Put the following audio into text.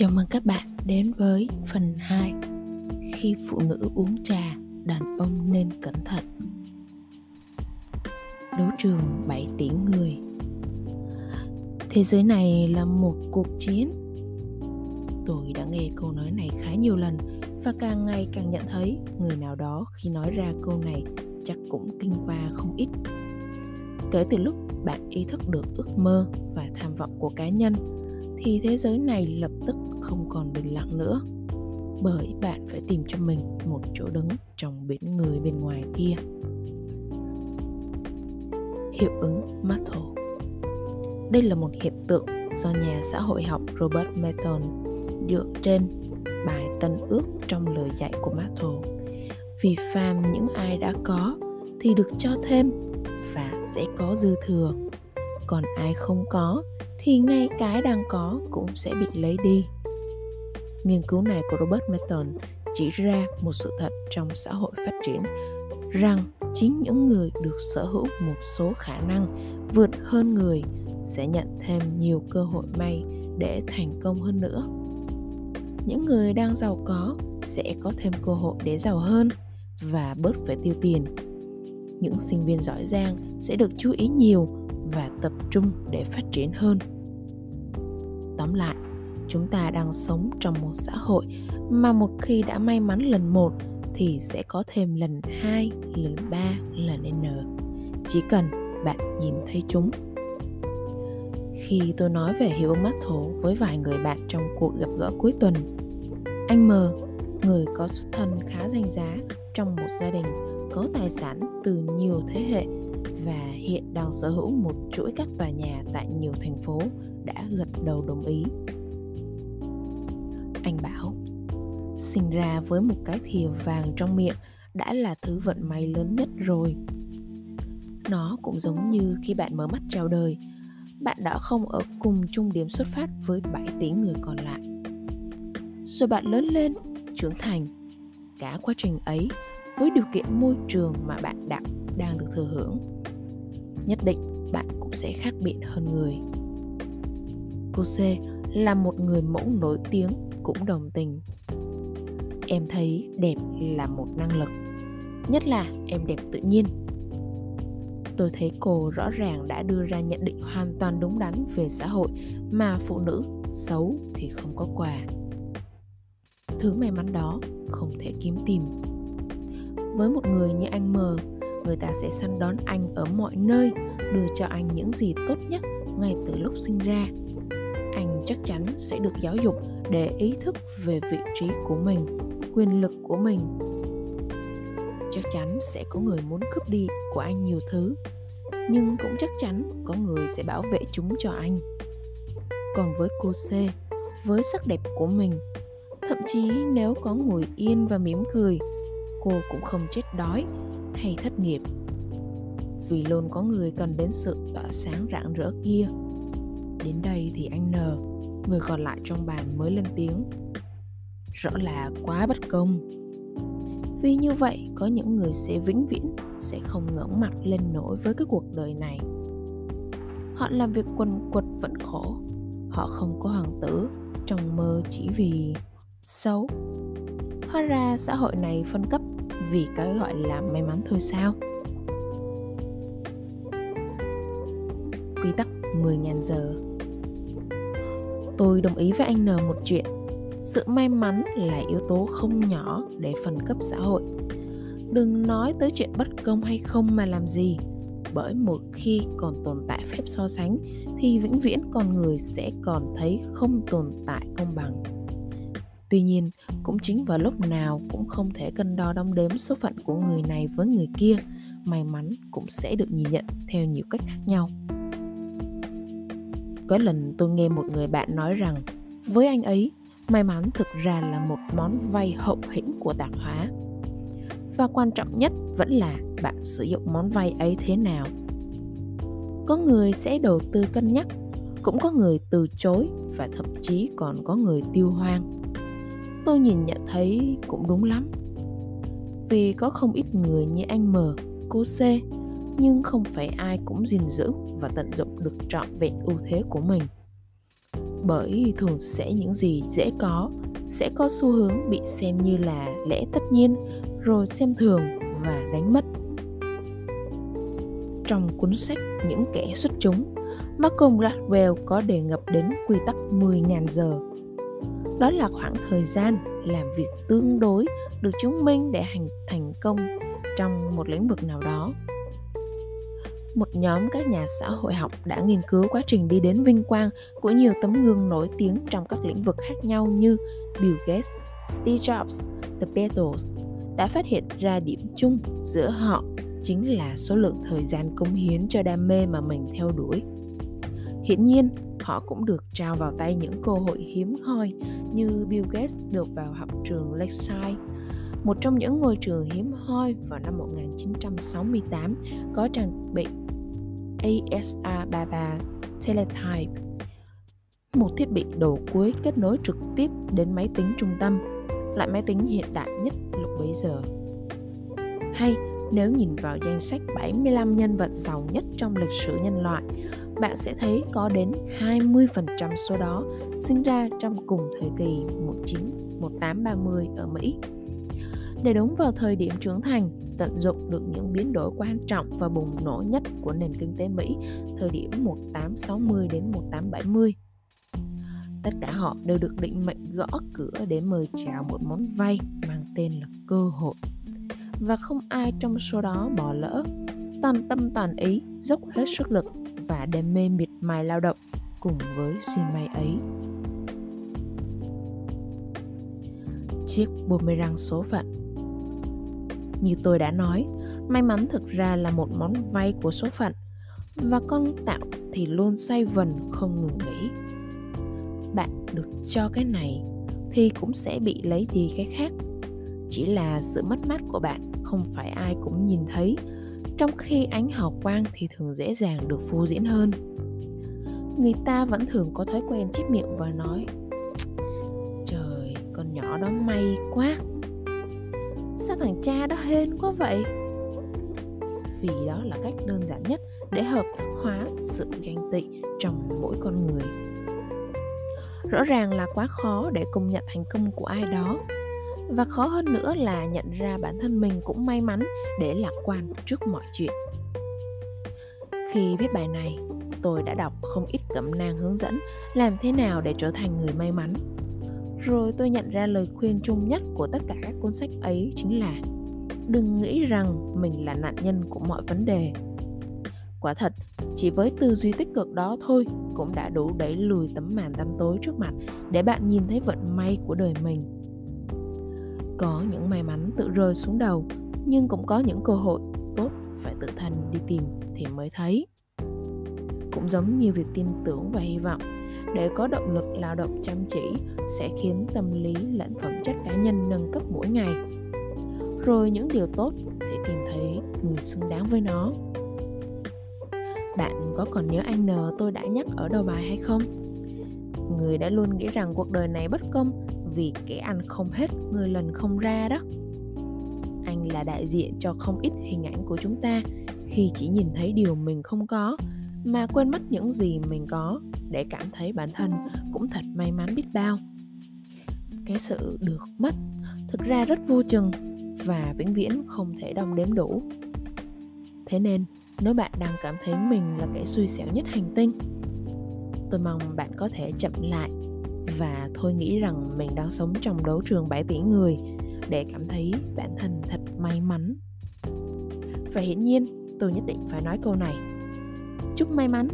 Chào mừng các bạn đến với phần 2 Khi phụ nữ uống trà, đàn ông nên cẩn thận. Đấu trường 7 tỷ người. Thế giới này là một cuộc chiến. Tôi đã nghe câu nói này khá nhiều lần Và càng ngày càng nhận thấy người nào đó khi nói ra câu này chắc cũng kinh qua không ít. Kể từ lúc bạn ý thức được ước mơ và tham vọng của cá nhân thì thế giới này lập tức không còn bình lặng nữa, bởi bạn phải tìm cho mình một chỗ đứng trong biển người bên ngoài kia. Hiệu ứng Mattel. Đây là một hiện tượng do nhà xã hội học Robert Merton dựa trên bài tân ước trong lời dạy của Mattel. vì phàm những ai đã có thì được cho thêm và sẽ có dư thừa. Còn ai không có thì ngay cái đang có cũng sẽ bị lấy đi. Nghiên cứu này của robert merton chỉ ra một sự thật trong xã hội phát triển, rằng chính những người được sở hữu một số khả năng vượt hơn người sẽ nhận thêm nhiều cơ hội may để thành công hơn nữa. Những người đang giàu có sẽ có thêm cơ hội để giàu hơn và bớt phải tiêu tiền. Những sinh viên giỏi giang sẽ được chú ý nhiều và tập trung để phát triển hơn. Tóm lại chúng ta đang sống trong một xã hội mà một khi đã may mắn lần một thì sẽ có thêm lần hai lần ba lần n. Chỉ cần bạn nhìn thấy chúng. Khi tôi nói về hiệu ứng mắt thổ với vài người bạn trong cuộc gặp gỡ cuối tuần anh M, người có xuất thân khá danh giá trong một gia đình có tài sản từ nhiều thế hệ và hiện đang sở hữu một chuỗi các tòa nhà tại nhiều thành phố đã gật đầu đồng ý. Anh bảo, sinh ra với một cái thìa vàng trong miệng đã là thứ vận may lớn nhất rồi. Nó cũng giống như khi bạn mở mắt chào đời, bạn đã không ở cùng chung điểm xuất phát với 7 tỷ người còn lại. Rồi bạn lớn lên, trưởng thành. Cả quá trình ấy với điều kiện môi trường mà bạn đã đang được thừa hưởng. Nhất định bạn cũng sẽ khác biệt hơn người. Cô c là một người mẫu nổi tiếng cũng đồng tình. Em thấy đẹp là một năng lực, nhất là em đẹp tự nhiên. Tôi thấy cô rõ ràng đã đưa ra nhận định hoàn toàn đúng đắn về xã hội mà phụ nữ xấu thì không có quà. Thứ may mắn đó không thể kiếm tìm. Với một người như anh mờ người ta sẽ săn đón anh ở mọi nơi, đưa cho anh những gì tốt nhất ngay từ lúc sinh ra. Anh chắc chắn sẽ được giáo dục để ý thức về vị trí của mình, quyền lực của mình. Chắc chắn sẽ có người muốn cướp đi của anh nhiều thứ, nhưng cũng chắc chắn có người sẽ bảo vệ chúng cho anh. Còn với cô c, với sắc đẹp của mình, thậm chí nếu có ngồi yên và mỉm cười, cô cũng không chết đói hay thất nghiệp. Vì luôn có người cần đến sự tỏa sáng rạng rỡ kia. Đến đây thì anh n, người còn lại trong bàn mới lên tiếng. Rõ là quá bất công. Vì như vậy, có những người sẽ vĩnh viễn, sẽ không ngẩng mặt lên nổi với cái cuộc đời này. Họ làm việc quần quật vẫn khổ. Họ không có hoàng tử, trong mơ chỉ vì xấu. Hóa ra xã hội này phân cấp vì cái gọi là may mắn thôi sao? Quy tắc 10.000 giờ. Tôi đồng ý với anh N một chuyện. Sự may mắn là yếu tố không nhỏ để phân cấp xã hội. Đừng nói tới chuyện bất công hay không mà làm gì, Bởi một khi còn tồn tại phép so sánh Thì vĩnh viễn con người sẽ còn thấy không tồn tại công bằng. Tuy nhiên, cũng chính vào lúc nào cũng không thể cân đo đong đếm số phận của người này với người kia, may mắn cũng sẽ được nhìn nhận theo nhiều cách khác nhau. Có lần tôi nghe một người bạn nói rằng với anh ấy, may mắn thực ra là một món vay hậu hĩnh của tạp hóa. Và quan trọng nhất vẫn là bạn sử dụng món vay ấy thế nào. Có người sẽ đầu tư cân nhắc, cũng có người từ chối và thậm chí còn có người tiêu hoang tôi nhìn nhận thấy cũng đúng lắm vì có không ít người như anh M, cô C nhưng không phải ai cũng gìn giữ và tận dụng được trọn vẹn ưu thế của mình. bởi thường sẽ những gì dễ có sẽ có xu hướng bị xem như là lẽ tất nhiên rồi xem thường và đánh mất trong cuốn sách Những kẻ xuất chúng, Malcolm Gladwell có đề cập đến quy tắc 10.000 giờ. Đó là khoảng thời gian làm việc tương đối được chứng minh để hành thành công trong một lĩnh vực nào đó. Một nhóm các nhà xã hội học đã nghiên cứu quá trình đi đến vinh quang của nhiều tấm gương nổi tiếng trong các lĩnh vực khác nhau như Bill Gates, Steve Jobs, The Beatles đã phát hiện ra điểm chung giữa họ chính là số lượng thời gian cống hiến cho đam mê mà mình theo đuổi hiển nhiên họ cũng được trao vào tay những cơ hội hiếm hoi như Bill Gates được vào học trường Lakeside một trong những ngôi trường hiếm hoi vào năm 1968 có trang bị ASR33 Teletype một thiết bị đầu cuối kết nối trực tiếp đến máy tính trung tâm loại máy tính hiện đại nhất lúc bấy giờ. Hay nếu nhìn vào danh sách 75 nhân vật giàu nhất trong lịch sử nhân loại, bạn sẽ thấy có đến 20% số đó sinh ra trong cùng thời kỳ 191830 ở Mỹ. Để đúng vào thời điểm trưởng thành, tận dụng được những biến đổi quan trọng và bùng nổ nhất của nền kinh tế Mỹ thời điểm 1860 đến 1870. Tất cả họ đều được định mệnh gõ cửa để mời chào một món vay mang tên là cơ hội và không ai trong số đó bỏ lỡ toàn tâm toàn ý, dốc hết sức lực và đam mê miệt mài lao động cùng với xuyên may ấy. Chiếc boomerang số phận. Như tôi đã nói, may mắn thực ra là một món vay của số phận và con tạo thì luôn xoay vần không ngừng nghỉ. Bạn được cho cái này thì cũng sẽ bị lấy đi cái khác. Chỉ là sự mất mát của bạn, không phải ai cũng nhìn thấy trong khi ánh hào quang thì thường dễ dàng được phô diễn hơn. Người ta vẫn thường có thói quen chép miệng và nói, trời, con nhỏ đó may quá. Sao thằng cha đó hên quá vậy? Vì đó là cách đơn giản nhất để hợp thức hóa sự ganh tị trong mỗi con người. Rõ ràng là quá khó để công nhận thành công của ai đó và khó hơn nữa là nhận ra bản thân mình cũng may mắn để lạc quan trước mọi chuyện. Khi viết bài này, tôi đã đọc không ít cẩm nang hướng dẫn làm thế nào để trở thành người may mắn. Rồi tôi nhận ra lời khuyên chung nhất của tất cả các cuốn sách ấy chính là đừng nghĩ rằng mình là nạn nhân của mọi vấn đề. Quả thật, chỉ với tư duy tích cực đó thôi cũng đã đủ đẩy lùi tấm màn tăm tối trước mặt để bạn nhìn thấy vận may của đời mình có những may mắn tự rơi xuống đầu, nhưng cũng có những cơ hội tốt phải tự thân đi tìm thì mới thấy. Cũng giống như việc tin tưởng và hy vọng, để có động lực lao động chăm chỉ sẽ khiến tâm lý lẫn phẩm chất cá nhân nâng cấp mỗi ngày. Rồi những điều tốt sẽ tìm thấy người xứng đáng với nó. Bạn có còn nhớ anh N tôi đã nhắc ở đầu bài hay không? Người đã luôn nghĩ rằng cuộc đời này bất công vì kẻ ăn không hết, người lần không ra đó. Anh là đại diện cho không ít hình ảnh của chúng ta. Khi chỉ nhìn thấy điều mình không có, mà quên mất những gì mình có để cảm thấy bản thân cũng thật may mắn biết bao. Cái sự được mất thực ra rất vô chừng và vĩnh viễn không thể đong đếm đủ. Thế nên, nếu bạn đang cảm thấy mình là kẻ xui xẻo nhất hành tinh, tôi mong bạn có thể chậm lại và thôi nghĩ rằng mình đang sống trong đấu trường 7 tỷ người để cảm thấy bản thân thật may mắn. Và hiển nhiên, tôi nhất định phải nói câu này. Chúc may mắn